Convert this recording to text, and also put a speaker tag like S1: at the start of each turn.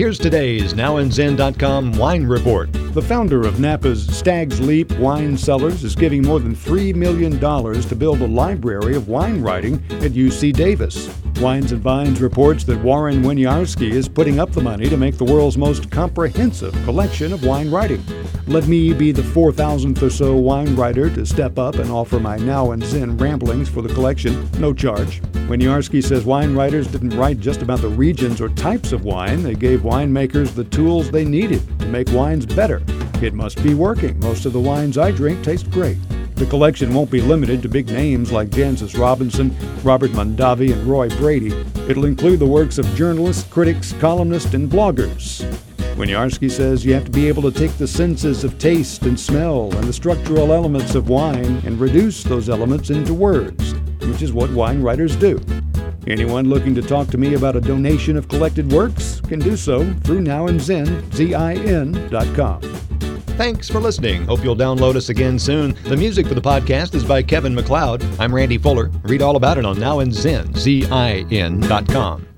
S1: Here's today's NowAndZin.com wine report.
S2: The founder of Napa's Stag's Leap Wine Cellars is giving more than $3 million to build a library of wine writing at UC Davis. Wines and Vines reports that Warren Winiarski is putting up the money to make the world's most comprehensive collection of wine writing. Let me be the 4,000th or so wine writer to step up and offer my Now and Zin ramblings for the collection, no charge. Winiarski says wine writers didn't write just about the regions or types of wine, they gave winemakers the tools they needed to make wines better. It must be working. Most of the wines I drink taste great. The collection won't be limited to big names like Jancis Robinson, Robert Mondavi, and Roy Brady. It'll include the works of journalists, critics, columnists, and bloggers. Winiarski says you have to be able to take the senses of taste and smell and the structural elements of wine and reduce those elements into words, which is what wine writers do. Anyone looking to talk to me about a donation of collected works can do so through Z-I-N.com.
S1: Thanks for listening. Hope you'll download us again soon. The music for the podcast is by Kevin MacLeod. I'm Randy Fuller. Read all about it on NowAndZin, Z-I-N.com.